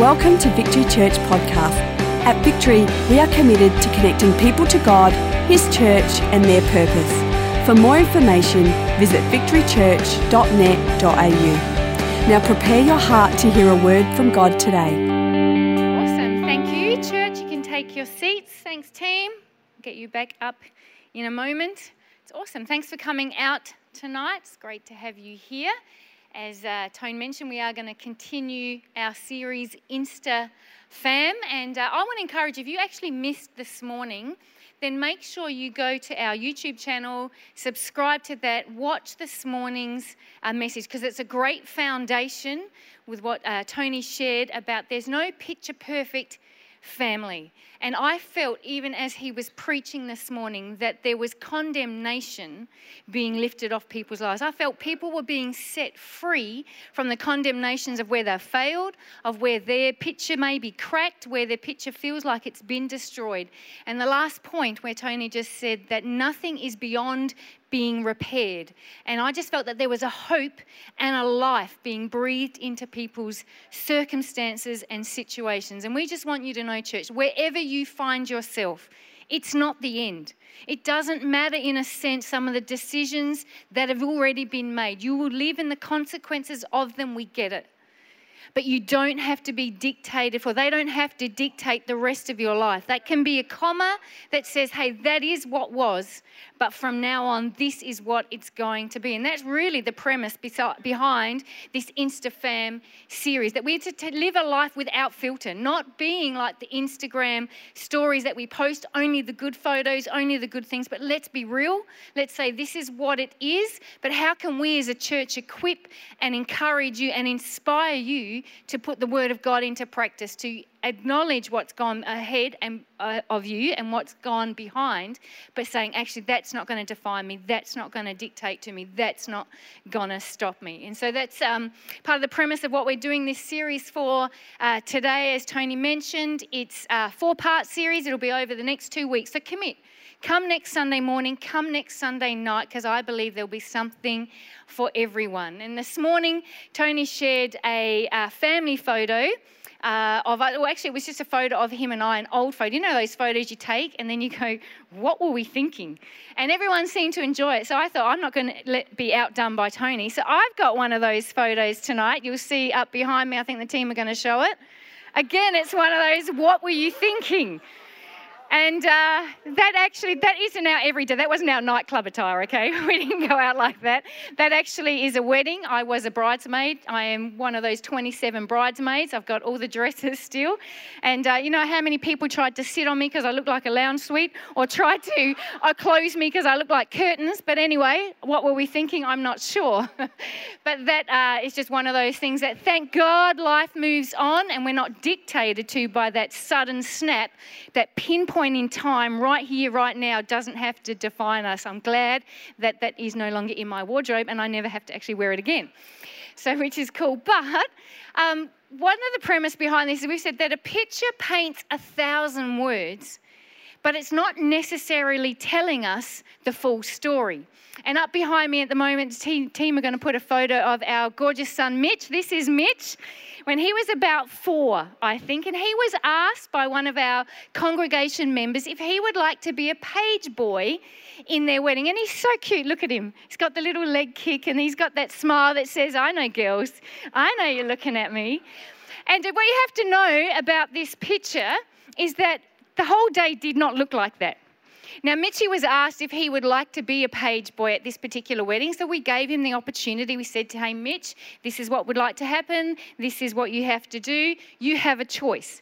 Welcome to Victory Church Podcast. At Victory, we are committed to connecting people to God, His church, and their purpose. For more information, visit victorychurch.net.au. Now prepare your heart to hear a word from God today. Awesome. Thank you, church. You can take your seats. Thanks, team. Get you back up in a moment. It's awesome. Thanks for coming out tonight. It's great to have you here. As uh, Tone mentioned, we are going to continue our series Insta Fam. And uh, I want to encourage if you actually missed this morning, then make sure you go to our YouTube channel, subscribe to that, watch this morning's uh, message because it's a great foundation with what uh, Tony shared about there's no picture perfect family. And I felt, even as he was preaching this morning, that there was condemnation being lifted off people's lives. I felt people were being set free from the condemnations of where they've failed, of where their picture may be cracked, where their picture feels like it's been destroyed. And the last point, where Tony just said that nothing is beyond being repaired. And I just felt that there was a hope and a life being breathed into people's circumstances and situations. And we just want you to know, church, wherever find yourself, it's not the end. It doesn't matter, in a sense, some of the decisions that have already been made. You will live in the consequences of them. We get it but you don't have to be dictated for. They don't have to dictate the rest of your life. That can be a comma that says, hey, that is what was, but from now on, this is what it's going to be. And that's really the premise behind this InstaFam series that we're to live a life without filter, not being like the Instagram stories that we post, only the good photos, only the good things, but let's be real. Let's say this is what it is, but how can we as a church equip and encourage you and inspire you to put the word of God into practice, to acknowledge what's gone ahead and, uh, of you and what's gone behind, but saying, actually, that's not going to define me, that's not going to dictate to me, that's not going to stop me. And so that's um, part of the premise of what we're doing this series for uh, today. As Tony mentioned, it's a four part series, it'll be over the next two weeks. So commit. Come next Sunday morning, come next Sunday night, because I believe there'll be something for everyone. And this morning, Tony shared a, a family photo. Uh, of well, actually, it was just a photo of him and I, an old photo. You know those photos you take, and then you go, "What were we thinking?" And everyone seemed to enjoy it. So I thought, I'm not going to be outdone by Tony. So I've got one of those photos tonight. You'll see up behind me. I think the team are going to show it. Again, it's one of those. What were you thinking? And uh, that actually, that isn't our everyday, that wasn't our nightclub attire, okay? We didn't go out like that. That actually is a wedding. I was a bridesmaid. I am one of those 27 bridesmaids. I've got all the dresses still. And uh, you know how many people tried to sit on me because I looked like a lounge suite or tried to uh, close me because I looked like curtains. But anyway, what were we thinking? I'm not sure. but that uh, is just one of those things that thank God life moves on and we're not dictated to by that sudden snap, that pinpoint point in time, right here, right now, doesn't have to define us. I'm glad that that is no longer in my wardrobe and I never have to actually wear it again. So, which is cool. But um, one of the premise behind this is we said that a picture paints a thousand words, but it's not necessarily telling us the full story. And up behind me at the moment, the team are going to put a photo of our gorgeous son, Mitch. This is Mitch when he was about four, I think, and he was asked by one of our congregation members if he would like to be a page boy in their wedding. And he's so cute. Look at him. He's got the little leg kick and he's got that smile that says, I know, girls. I know you're looking at me. And what you have to know about this picture is that the whole day did not look like that. Now, Mitchy was asked if he would like to be a page boy at this particular wedding, so we gave him the opportunity. We said to him, Mitch, this is what would like to happen, this is what you have to do, you have a choice.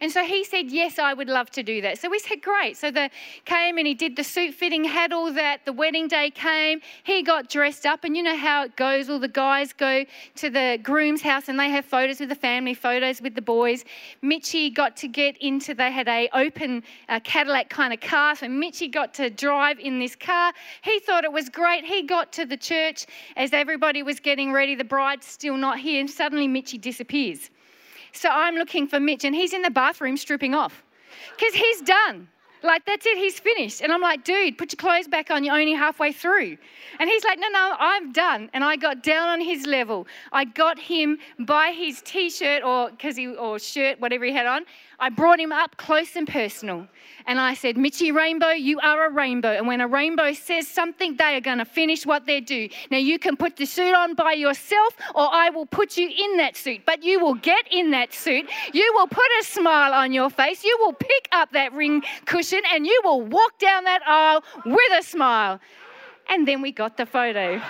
And so he said, Yes, I would love to do that. So we said, Great. So the came and he did the suit fitting, had all that. The wedding day came. He got dressed up. And you know how it goes. All the guys go to the groom's house and they have photos with the family, photos with the boys. Mitchy got to get into, they had a open uh, Cadillac kind of car. So Mitchy got to drive in this car. He thought it was great. He got to the church as everybody was getting ready. The bride's still not here. And suddenly Mitchy disappears. So I'm looking for Mitch, and he's in the bathroom stripping off because he's done. Like, that's it, he's finished. And I'm like, dude, put your clothes back on, you're only halfway through. And he's like, no, no, I'm done. And I got down on his level. I got him by his t shirt or, cause he, or shirt, whatever he had on. I brought him up close and personal. And I said, Mitchy Rainbow, you are a rainbow. And when a rainbow says something, they are going to finish what they do. Now, you can put the suit on by yourself, or I will put you in that suit. But you will get in that suit. You will put a smile on your face. You will pick up that ring cushion, and you will walk down that aisle with a smile. And then we got the photo.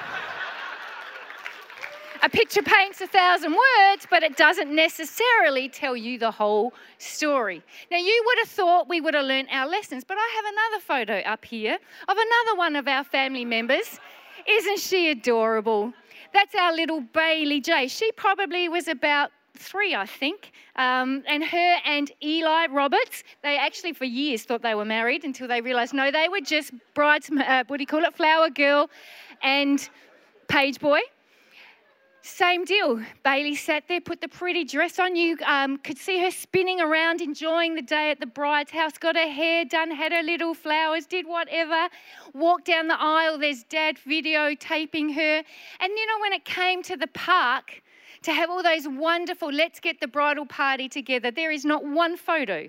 A picture paints a thousand words, but it doesn't necessarily tell you the whole story. Now, you would have thought we would have learned our lessons, but I have another photo up here of another one of our family members. Isn't she adorable? That's our little Bailey J. She probably was about three, I think. Um, and her and Eli Roberts, they actually for years thought they were married until they realised no, they were just brides, uh, what do you call it, flower girl and page boy. Same deal. Bailey sat there, put the pretty dress on. You um, could see her spinning around, enjoying the day at the bride's house, got her hair done, had her little flowers, did whatever. Walked down the aisle, there's dad videotaping her. And you know, when it came to the park, to have all those wonderful, let's get the bridal party together, there is not one photo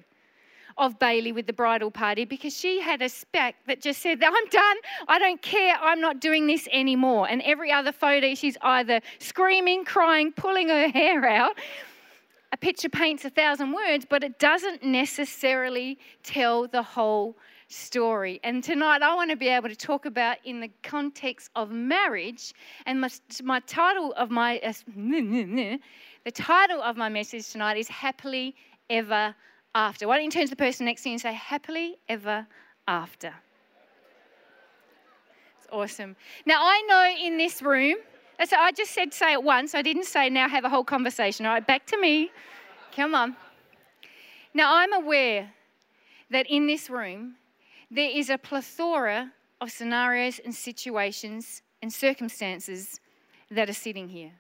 of Bailey with the bridal party because she had a spec that just said, I'm done. I don't care. I'm not doing this anymore. And every other photo, she's either screaming, crying, pulling her hair out. A picture paints a thousand words, but it doesn't necessarily tell the whole story. And tonight I want to be able to talk about in the context of marriage. And my, my title of my, uh, the title of my message tonight is Happily Ever after. Why don't you turn to the person next to you and say, happily ever after? It's awesome. Now, I know in this room, so I just said say it once. I didn't say now have a whole conversation. All right, back to me. Come on. Now, I'm aware that in this room, there is a plethora of scenarios and situations and circumstances that are sitting here.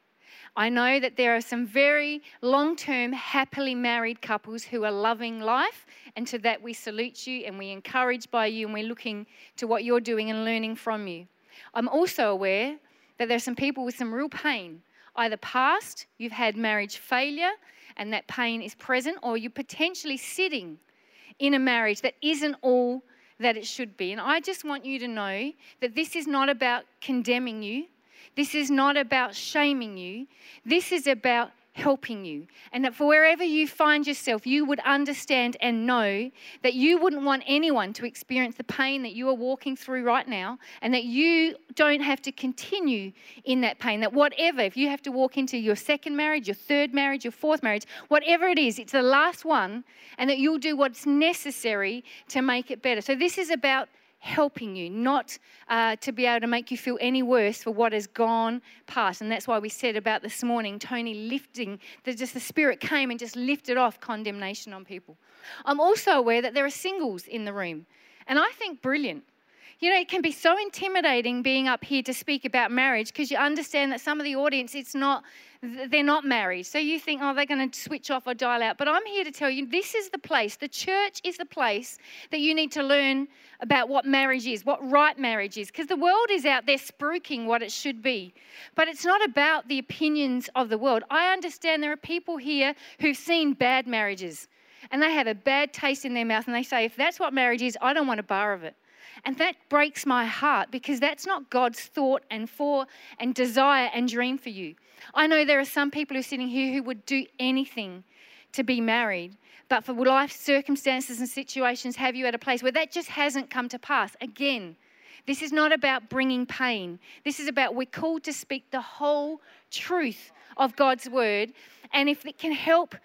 I know that there are some very long term, happily married couples who are loving life, and to that we salute you and we encourage by you and we're looking to what you're doing and learning from you. I'm also aware that there are some people with some real pain, either past, you've had marriage failure and that pain is present, or you're potentially sitting in a marriage that isn't all that it should be. And I just want you to know that this is not about condemning you. This is not about shaming you. This is about helping you. And that for wherever you find yourself, you would understand and know that you wouldn't want anyone to experience the pain that you are walking through right now, and that you don't have to continue in that pain. That whatever, if you have to walk into your second marriage, your third marriage, your fourth marriage, whatever it is, it's the last one, and that you'll do what's necessary to make it better. So, this is about helping you, not uh, to be able to make you feel any worse for what has gone past. And that's why we said about this morning, Tony lifting, that just the Spirit came and just lifted off condemnation on people. I'm also aware that there are singles in the room, and I think brilliant. You know, it can be so intimidating being up here to speak about marriage because you understand that some of the audience, it's not, they're not married. So you think, oh, they're going to switch off or dial out. But I'm here to tell you, this is the place, the church is the place that you need to learn about what marriage is, what right marriage is. Because the world is out there spruiking what it should be. But it's not about the opinions of the world. I understand there are people here who've seen bad marriages and they have a bad taste in their mouth and they say, if that's what marriage is, I don't want a bar of it. And that breaks my heart because that's not God's thought and for and desire and dream for you. I know there are some people who are sitting here who would do anything to be married, but for life circumstances and situations have you at a place where that just hasn't come to pass. Again, this is not about bringing pain. This is about we're called to speak the whole truth of God's word. And if it can help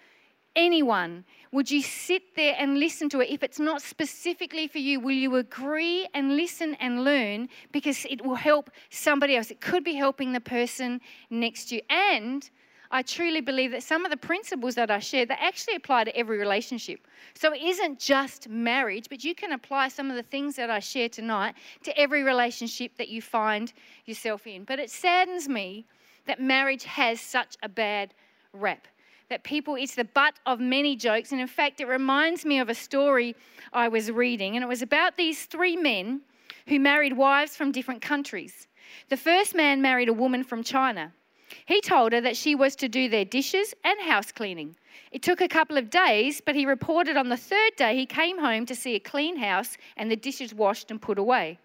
anyone, would you sit there and listen to it? If it's not specifically for you, will you agree and listen and learn because it will help somebody else? It could be helping the person next to you. And I truly believe that some of the principles that I share, they actually apply to every relationship. So it isn't just marriage, but you can apply some of the things that I share tonight to every relationship that you find yourself in. But it saddens me that marriage has such a bad rap that people, it's the butt of many jokes. And in fact, it reminds me of a story I was reading, and it was about these three men who married wives from different countries. The first man married a woman from China. He told her that she was to do their dishes and house cleaning. It took a couple of days, but he reported on the third day he came home to see a clean house and the dishes washed and put away.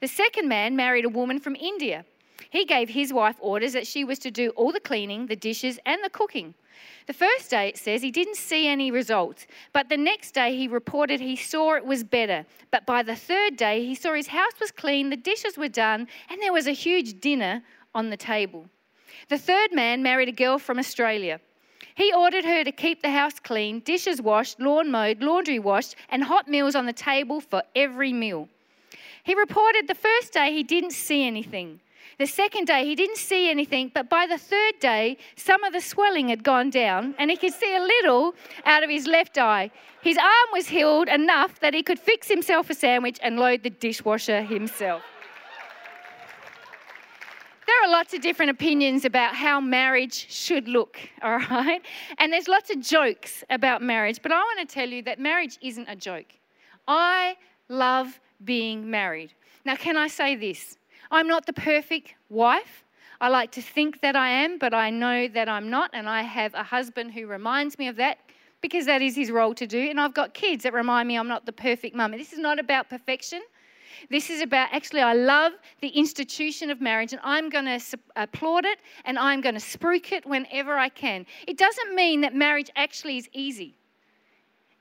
The second man married a woman from India. He gave his wife orders that she was to do all the cleaning, the dishes, and the cooking. The first day, it says, he didn't see any results, but the next day he reported he saw it was better. But by the third day, he saw his house was clean, the dishes were done, and there was a huge dinner on the table. The third man married a girl from Australia. He ordered her to keep the house clean, dishes washed, lawn mowed, laundry washed, and hot meals on the table for every meal. He reported the first day he didn't see anything. The second day, he didn't see anything, but by the third day, some of the swelling had gone down and he could see a little out of his left eye. His arm was healed enough that he could fix himself a sandwich and load the dishwasher himself. There are lots of different opinions about how marriage should look, all right? And there's lots of jokes about marriage, but I want to tell you that marriage isn't a joke. I love being married. Now, can I say this? I'm not the perfect wife. I like to think that I am, but I know that I'm not, and I have a husband who reminds me of that because that is his role to do. And I've got kids that remind me I'm not the perfect mum. This is not about perfection. This is about actually, I love the institution of marriage and I'm going to applaud it and I'm going to spruik it whenever I can. It doesn't mean that marriage actually is easy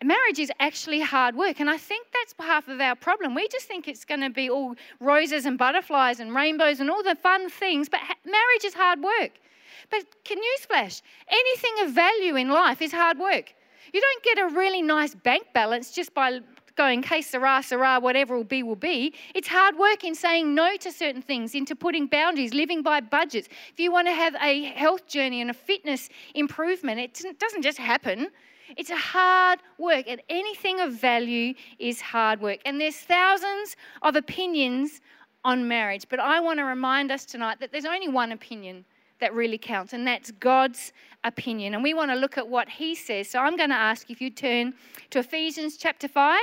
marriage is actually hard work. And I think that's half of our problem. We just think it's going to be all roses and butterflies and rainbows and all the fun things, but ha- marriage is hard work. But can newsflash, anything of value in life is hard work. You don't get a really nice bank balance just by going, hey, sarah, sarah, whatever will be, will be. It's hard work in saying no to certain things, into putting boundaries, living by budgets. If you want to have a health journey and a fitness improvement, it doesn't just happen. It's a hard work, and anything of value is hard work. And there's thousands of opinions on marriage, but I want to remind us tonight that there's only one opinion that really counts, and that's God's opinion. And we want to look at what He says. So I'm going to ask if you turn to Ephesians chapter 5,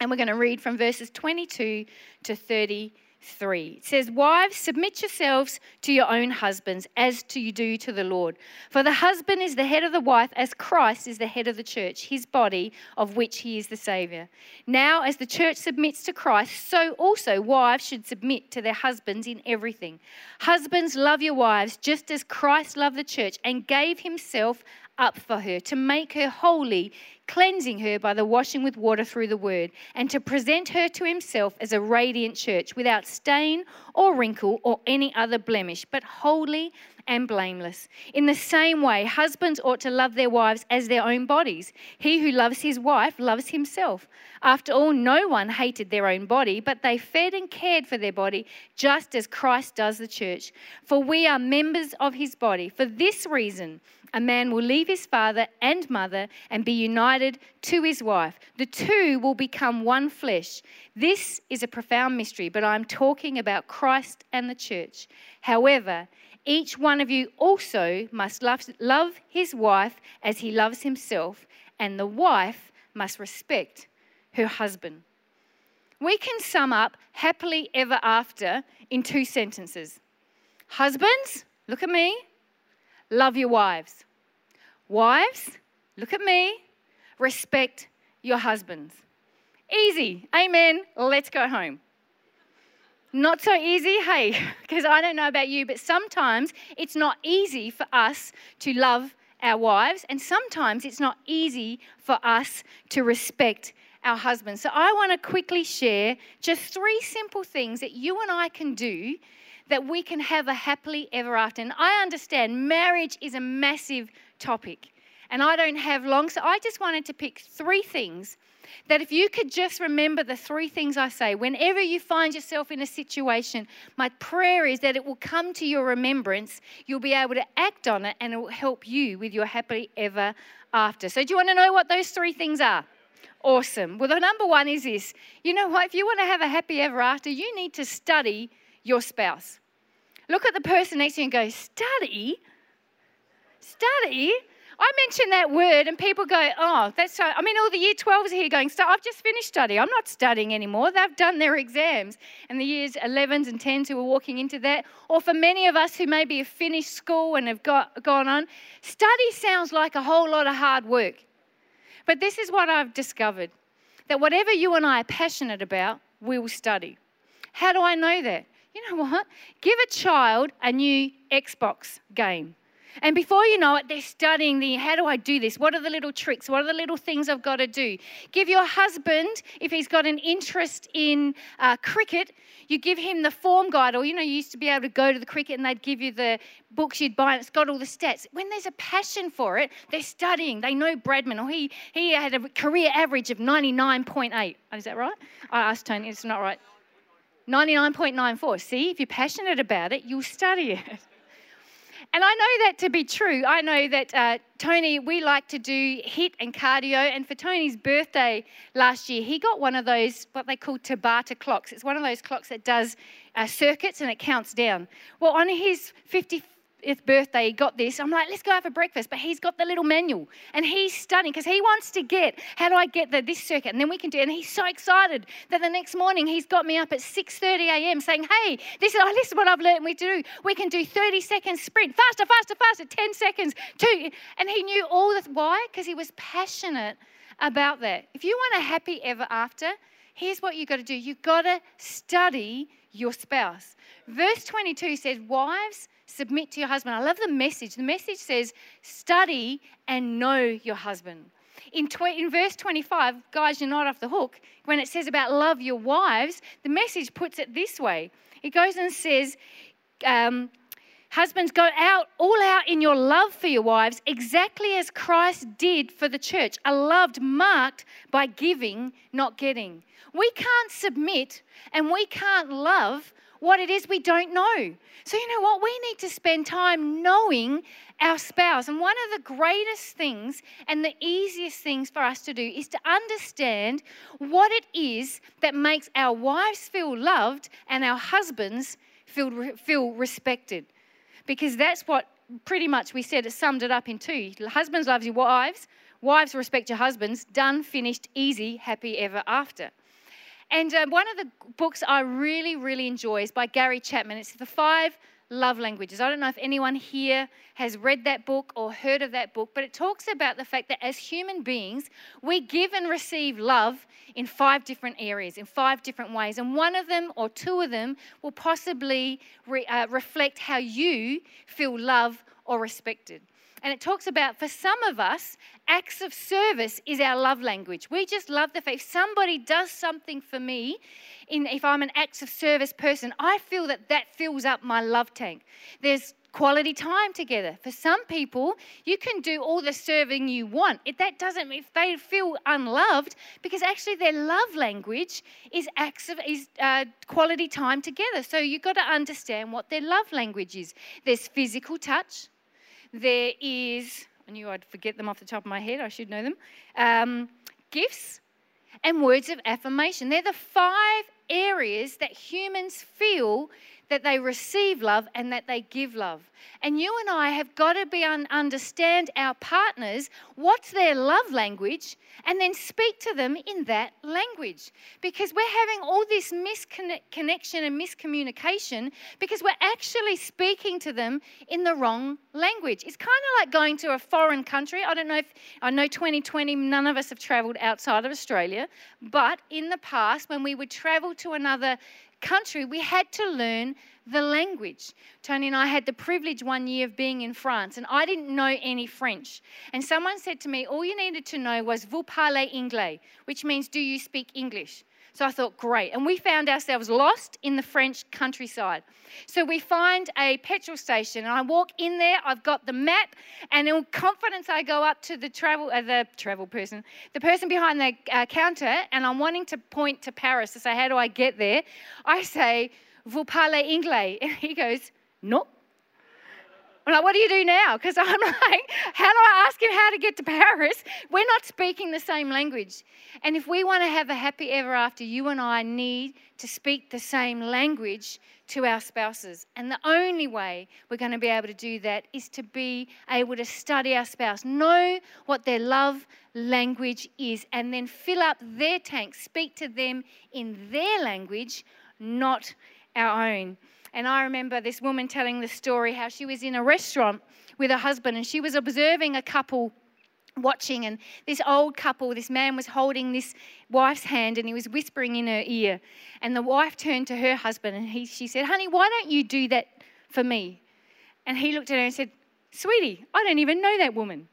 and we're going to read from verses 22 to 30. 3. It says, Wives, submit yourselves to your own husbands as to you do to the Lord. For the husband is the head of the wife, as Christ is the head of the church, his body, of which he is the Savior. Now, as the church submits to Christ, so also wives should submit to their husbands in everything. Husbands, love your wives, just as Christ loved the church and gave himself up for her, to make her holy, cleansing her by the washing with water through the word, and to present her to himself as a radiant church without stain or wrinkle or any other blemish, but holy and blameless. In the same way, husbands ought to love their wives as their own bodies. He who loves his wife loves himself. After all, no one hated their own body, but they fed and cared for their body, just as Christ does the church. For we are members of his body. For this reason, a man will leave his father and mother and be united to his wife. The two will become one flesh. This is a profound mystery, but I'm talking about Christ and the church. However, each one of you also must love, love his wife as he loves himself, and the wife must respect her husband. We can sum up happily ever after in two sentences Husbands, look at me, love your wives. Wives, look at me, respect your husbands. Easy. Amen. Let's go home. Not so easy, hey, because I don't know about you, but sometimes it's not easy for us to love our wives, and sometimes it's not easy for us to respect our husbands. So I want to quickly share just three simple things that you and I can do that we can have a happily ever after. And I understand marriage is a massive topic, and I don't have long, so I just wanted to pick three things that if you could just remember the three things I say, whenever you find yourself in a situation, my prayer is that it will come to your remembrance, you'll be able to act on it, and it will help you with your happily ever after. So, do you want to know what those three things are? Awesome. Well, the number one is this you know what? If you want to have a happy ever after, you need to study your spouse. Look at the person next to you and go, Study? Study? I mention that word and people go, oh, that's so. I mean, all the year 12s are here going, I've just finished study. I'm not studying anymore. They've done their exams. And the years 11s and 10s who are walking into that, or for many of us who maybe have finished school and have got, gone on, study sounds like a whole lot of hard work. But this is what I've discovered that whatever you and I are passionate about, we will study. How do I know that? You know what? Give a child a new Xbox game. And before you know it, they're studying the how do I do this? What are the little tricks? What are the little things I've got to do? Give your husband, if he's got an interest in uh, cricket, you give him the form guide, or you know, you used to be able to go to the cricket and they'd give you the books you'd buy and it's got all the stats. When there's a passion for it, they're studying. They know Bradman, or he, he had a career average of 99.8. Is that right? I asked Tony, it's not right. 99.94. See, if you're passionate about it, you'll study it. And I know that to be true. I know that uh, Tony, we like to do HIIT and cardio. And for Tony's birthday last year, he got one of those, what they call Tabata clocks. It's one of those clocks that does uh, circuits and it counts down. Well, on his 50 his birthday, he got this. I'm like, let's go have a breakfast. But he's got the little manual and he's studying because he wants to get, how do I get the, this circuit? And then we can do it. And he's so excited that the next morning he's got me up at 6.30 a.m. saying, hey, this is, oh, this is what I've learned we do. We can do 30 seconds sprint, faster, faster, faster, 10 seconds, two. And he knew all this. Why? Because he was passionate about that. If you want a happy ever after, here's what you've got to do. You've got to study your spouse. Verse 22 says, wives, submit to your husband. I love the message. The message says, study and know your husband. In, tw- in verse 25, guys, you're not off the hook. When it says about love your wives, the message puts it this way it goes and says, um, Husbands, go out, all out in your love for your wives, exactly as Christ did for the church, a loved marked by giving, not getting. We can't submit and we can't love what it is we don't know. So, you know what? We need to spend time knowing our spouse. And one of the greatest things and the easiest things for us to do is to understand what it is that makes our wives feel loved and our husbands feel, feel respected. Because that's what pretty much we said it summed it up in two. Husbands love your wives, wives respect your husbands, done, finished, easy, happy ever after. And uh, one of the books I really, really enjoy is by Gary Chapman. It's The Five Love Languages. I don't know if anyone here has read that book or heard of that book, but it talks about the fact that as human beings, we give and receive love in five different areas, in five different ways. And one of them or two of them will possibly re, uh, reflect how you feel loved or respected. And it talks about for some of us, acts of service is our love language. We just love the fact if somebody does something for me, in, if I'm an acts of service person, I feel that that fills up my love tank. There's quality time together. For some people, you can do all the serving you want. If that doesn't, if they feel unloved, because actually their love language is acts of is uh, quality time together. So you've got to understand what their love language is. There's physical touch. There is, I knew I'd forget them off the top of my head, I should know them. Um, gifts and words of affirmation. They're the five areas that humans feel that they receive love and that they give love. And you and I have got to be un- understand our partners, what's their love language, and then speak to them in that language. Because we're having all this misconnection and miscommunication because we're actually speaking to them in the wrong language. It's kind of like going to a foreign country. I don't know if I know 2020 none of us have traveled outside of Australia, but in the past when we would travel to another country, we had to learn the language. Tony and I had the privilege one year of being in France, and I didn't know any French. And someone said to me, All you needed to know was Vous parlez anglais, which means, Do you speak English? So I thought, great. And we found ourselves lost in the French countryside. So we find a petrol station, and I walk in there. I've got the map, and in confidence, I go up to the travel, uh, the travel person, the person behind the uh, counter, and I'm wanting to point to Paris to say, how do I get there? I say, "Vous parlez anglais?" And he goes, "No." I'm like, what do you do now? Because I'm like, how do I ask him how to get to Paris? We're not speaking the same language. And if we want to have a happy ever after, you and I need to speak the same language to our spouses. And the only way we're going to be able to do that is to be able to study our spouse, know what their love language is, and then fill up their tank, speak to them in their language, not our own. And I remember this woman telling the story how she was in a restaurant with her husband and she was observing a couple watching and this old couple this man was holding this wife's hand and he was whispering in her ear. And the wife turned to her husband and he, she said honey why don't you do that for me? And he looked at her and said sweetie i don't even know that woman.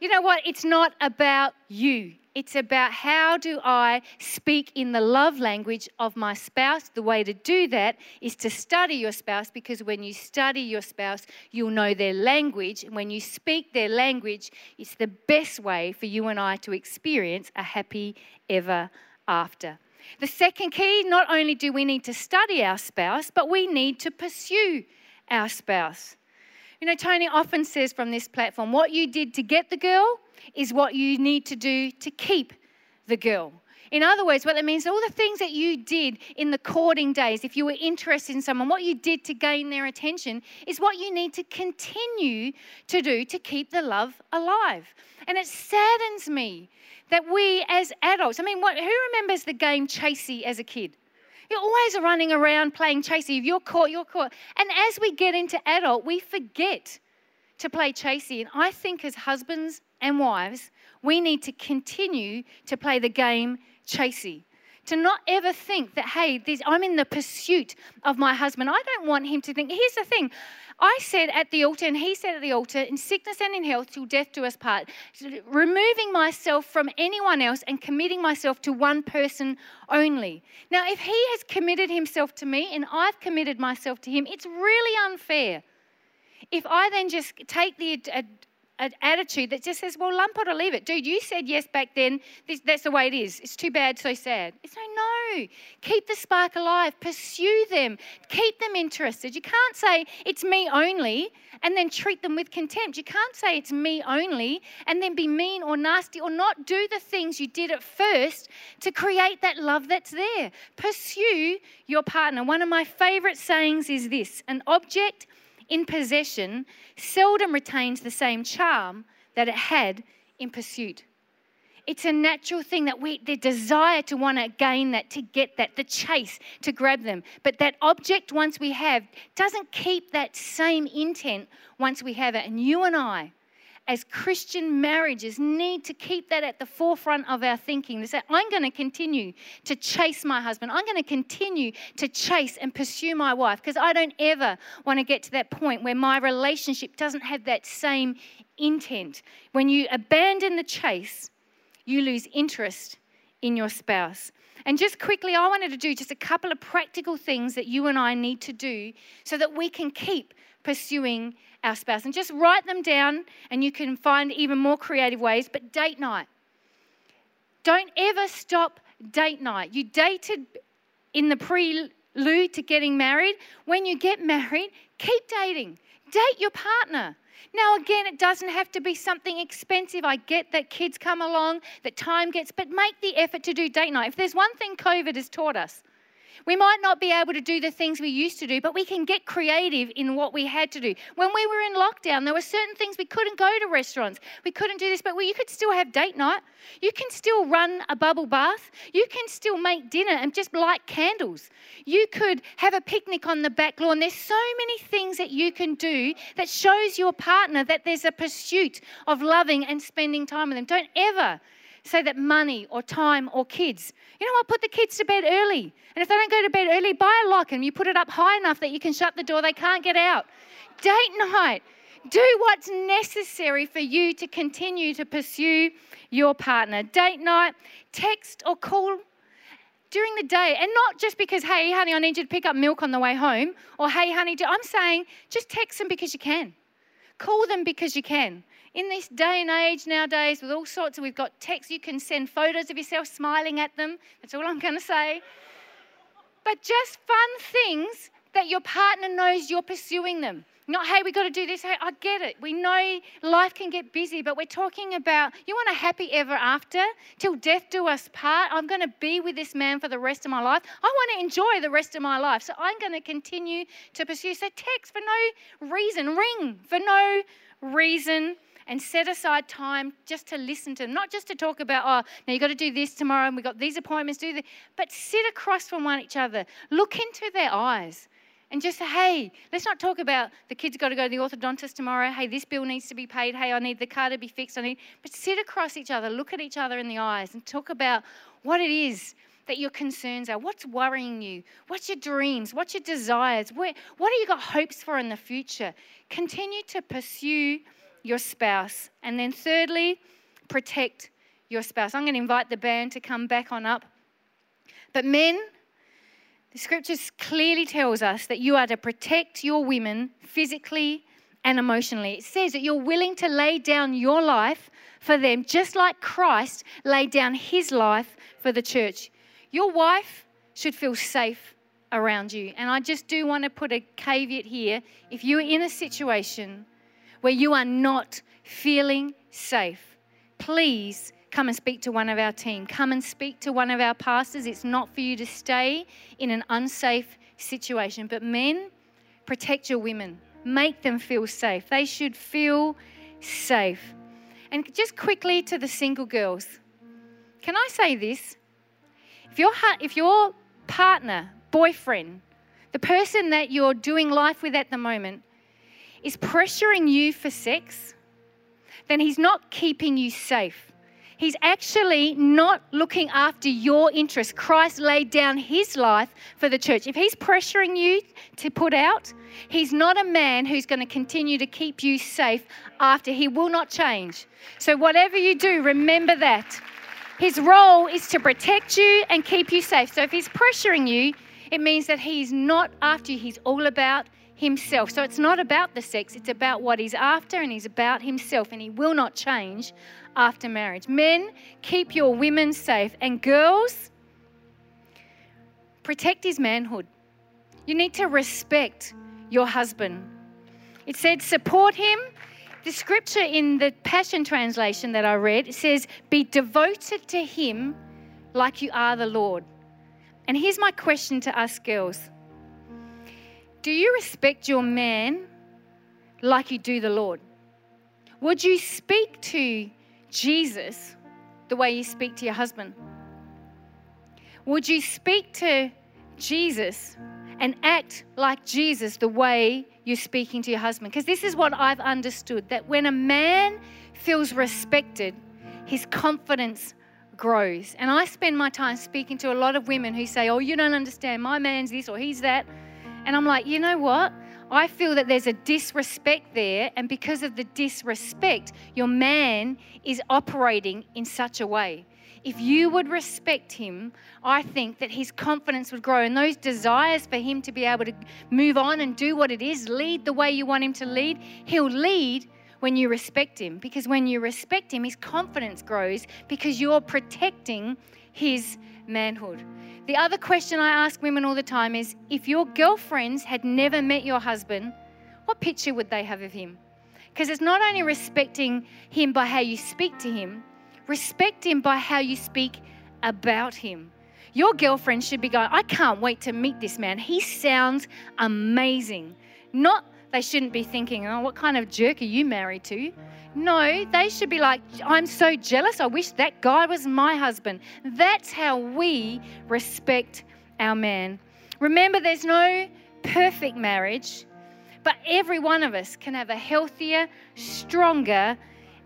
You know what? It's not about you it's about how do I speak in the love language of my spouse. The way to do that is to study your spouse because when you study your spouse, you'll know their language. And when you speak their language, it's the best way for you and I to experience a happy ever after. The second key not only do we need to study our spouse, but we need to pursue our spouse. You know, Tony often says from this platform, what you did to get the girl is what you need to do to keep the girl. In other words, what that means, all the things that you did in the courting days, if you were interested in someone, what you did to gain their attention is what you need to continue to do to keep the love alive. And it saddens me that we as adults, I mean, what, who remembers the game Chasey as a kid? You're always running around playing chasey. If you're caught, you're caught. And as we get into adult, we forget to play chasey. And I think as husbands and wives, we need to continue to play the game chasey to not ever think that, hey, I'm in the pursuit of my husband. I don't want him to think. Here's the thing I said at the altar, and he said at the altar, in sickness and in health, till death do us part, removing myself from anyone else and committing myself to one person only. Now, if he has committed himself to me and I've committed myself to him, it's really unfair. If I then just take the an attitude that just says, well, lump it or leave it. Dude, you said yes back then. This, that's the way it is. It's too bad, so sad. It's no, no. Keep the spark alive. Pursue them. Keep them interested. You can't say it's me only and then treat them with contempt. You can't say it's me only and then be mean or nasty or not do the things you did at first to create that love that's there. Pursue your partner. One of my favorite sayings is this an object in possession seldom retains the same charm that it had in pursuit. It's a natural thing that we, the desire to want to gain that, to get that, the chase, to grab them. But that object, once we have, doesn't keep that same intent once we have it. And you and I, as Christian marriages need to keep that at the forefront of our thinking. They say, I'm going to continue to chase my husband. I'm going to continue to chase and pursue my wife because I don't ever want to get to that point where my relationship doesn't have that same intent. When you abandon the chase, you lose interest in your spouse. And just quickly, I wanted to do just a couple of practical things that you and I need to do so that we can keep pursuing our spouse. And just write them down, and you can find even more creative ways. But date night. Don't ever stop date night. You dated in the prelude to getting married. When you get married, keep dating. Date your partner. Now, again, it doesn't have to be something expensive. I get that kids come along, that time gets, but make the effort to do date night. If there's one thing COVID has taught us, we might not be able to do the things we used to do, but we can get creative in what we had to do. When we were in lockdown, there were certain things we couldn't go to restaurants. We couldn't do this, but you could still have date night. You can still run a bubble bath. You can still make dinner and just light candles. You could have a picnic on the back lawn. There's so many things that you can do that shows your partner that there's a pursuit of loving and spending time with them. Don't ever say that money or time or kids. You know what? Put the kids to bed early. And if they don't go to bed early, buy a lock and you put it up high enough that you can shut the door, they can't get out. Date night. Do what's necessary for you to continue to pursue your partner. Date night, text or call during the day, and not just because, hey, honey, I need you to pick up milk on the way home, or hey, honey, I'm saying just text them because you can. Call them because you can in this day and age nowadays, with all sorts of, we've got texts, you can send photos of yourself smiling at them. That's all I'm going to say. But just fun things that your partner knows you're pursuing them. Not, hey, we've got to do this. Hey, I get it. We know life can get busy, but we're talking about you want a happy ever after? Till death do us part. I'm going to be with this man for the rest of my life. I want to enjoy the rest of my life. So I'm going to continue to pursue. So text for no reason, ring for no reason and set aside time just to listen to them, not just to talk about, oh, now you've got to do this tomorrow and we've got these appointments, do this, but sit across from one each other, look into their eyes and just say, hey, let's not talk about the kids got to go to the orthodontist tomorrow. Hey, this bill needs to be paid. Hey, I need the car to be fixed. I need, but sit across each other, look at each other in the eyes, and talk about what it is that your concerns are. What's worrying you? What's your dreams? What's your desires? Where, what have you got hopes for in the future? Continue to pursue your spouse. And then, thirdly, protect your spouse. I'm going to invite the band to come back on up. But men, the scriptures clearly tells us that you are to protect your women physically and emotionally. It says that you're willing to lay down your life for them, just like Christ laid down his life for the church. Your wife should feel safe around you. And I just do want to put a caveat here. If you're in a situation where you are not feeling safe, please come and speak to one of our team. Come and speak to one of our pastors. It's not for you to stay in an unsafe situation. But men, protect your women, make them feel safe. They should feel safe. And just quickly to the single girls can I say this? If your, if your partner, boyfriend, the person that you're doing life with at the moment, is pressuring you for sex, then he's not keeping you safe. He's actually not looking after your interests. Christ laid down his life for the church. If he's pressuring you to put out, he's not a man who's going to continue to keep you safe after. He will not change. So, whatever you do, remember that. His role is to protect you and keep you safe. So, if he's pressuring you, it means that he's not after you, he's all about himself. So it's not about the sex, it's about what he's after and he's about himself and he will not change after marriage. Men, keep your women safe. And girls, protect his manhood. You need to respect your husband. It said, support him. The scripture in the Passion Translation that I read says, be devoted to him like you are the Lord. And here's my question to us girls Do you respect your man like you do the Lord? Would you speak to Jesus the way you speak to your husband? Would you speak to Jesus and act like Jesus the way you're speaking to your husband? Because this is what I've understood that when a man feels respected, his confidence grows. And I spend my time speaking to a lot of women who say, Oh, you don't understand, my man's this or he's that. And I'm like, you know what? I feel that there's a disrespect there, and because of the disrespect, your man is operating in such a way. If you would respect him, I think that his confidence would grow and those desires for him to be able to move on and do what it is, lead the way you want him to lead, he'll lead when you respect him. Because when you respect him, his confidence grows because you're protecting his manhood. The other question I ask women all the time is if your girlfriends had never met your husband, what picture would they have of him? Because it's not only respecting him by how you speak to him, respect him by how you speak about him. Your girlfriend should be going, I can't wait to meet this man. He sounds amazing. Not they shouldn't be thinking, oh, what kind of jerk are you married to? No, they should be like, I'm so jealous. I wish that guy was my husband. That's how we respect our man. Remember, there's no perfect marriage, but every one of us can have a healthier, stronger,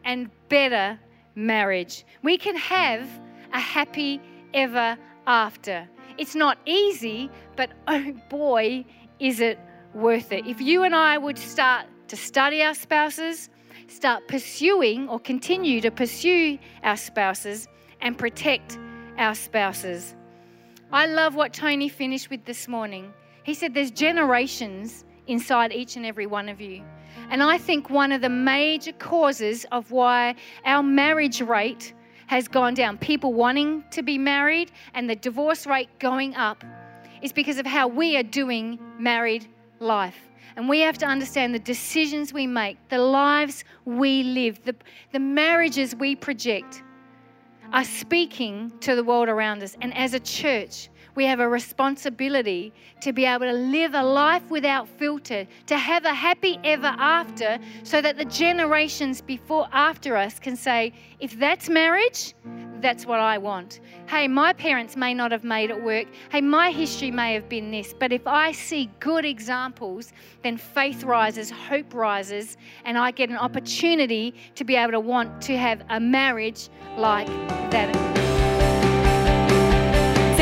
and better marriage. We can have a happy ever after. It's not easy, but oh boy, is it worth it. If you and I would start to study our spouses, start pursuing or continue to pursue our spouses and protect our spouses. I love what Tony finished with this morning. He said there's generations inside each and every one of you. And I think one of the major causes of why our marriage rate has gone down, people wanting to be married and the divorce rate going up, is because of how we are doing married life And we have to understand the decisions we make, the lives we live, the, the marriages we project are speaking to the world around us. And as a church, we have a responsibility to be able to live a life without filter, to have a happy ever after, so that the generations before after us can say, if that's marriage, that's what I want. Hey, my parents may not have made it work. Hey, my history may have been this. But if I see good examples, then faith rises, hope rises, and I get an opportunity to be able to want to have a marriage like that.